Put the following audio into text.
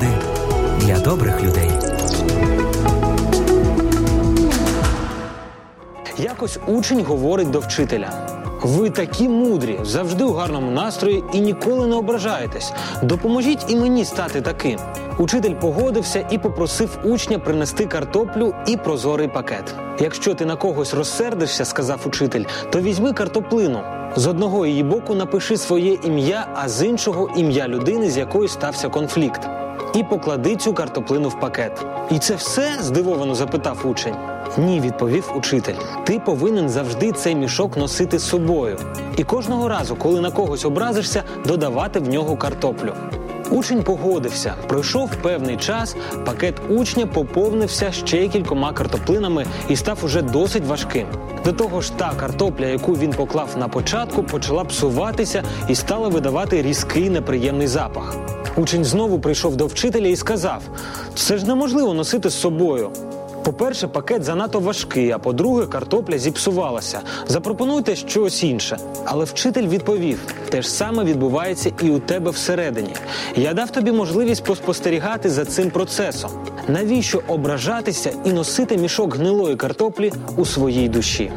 поради для добрих людей. Якось учень говорить до вчителя: ви такі мудрі, завжди у гарному настрої і ніколи не ображаєтесь. Допоможіть і мені стати таким. Учитель погодився і попросив учня принести картоплю і прозорий пакет. Якщо ти на когось розсердишся, сказав учитель, то візьми картоплину. З одного її боку напиши своє ім'я, а з іншого ім'я людини, з якою стався конфлікт. І поклади цю картоплину в пакет. І це все? здивовано запитав учень. Ні, відповів учитель. Ти повинен завжди цей мішок носити з собою. І кожного разу, коли на когось образишся, додавати в нього картоплю. Учень погодився. Пройшов певний час, пакет учня поповнився ще кількома картоплинами і став уже досить важким. До того ж, та картопля, яку він поклав на початку, почала псуватися і стала видавати різкий неприємний запах. Учень знову прийшов до вчителя і сказав: це ж неможливо носити з собою. По-перше, пакет занадто важкий, а по-друге, картопля зіпсувалася. Запропонуйте щось інше. Але вчитель відповів: те ж саме відбувається і у тебе всередині. Я дав тобі можливість поспостерігати за цим процесом. Навіщо ображатися і носити мішок гнилої картоплі у своїй душі?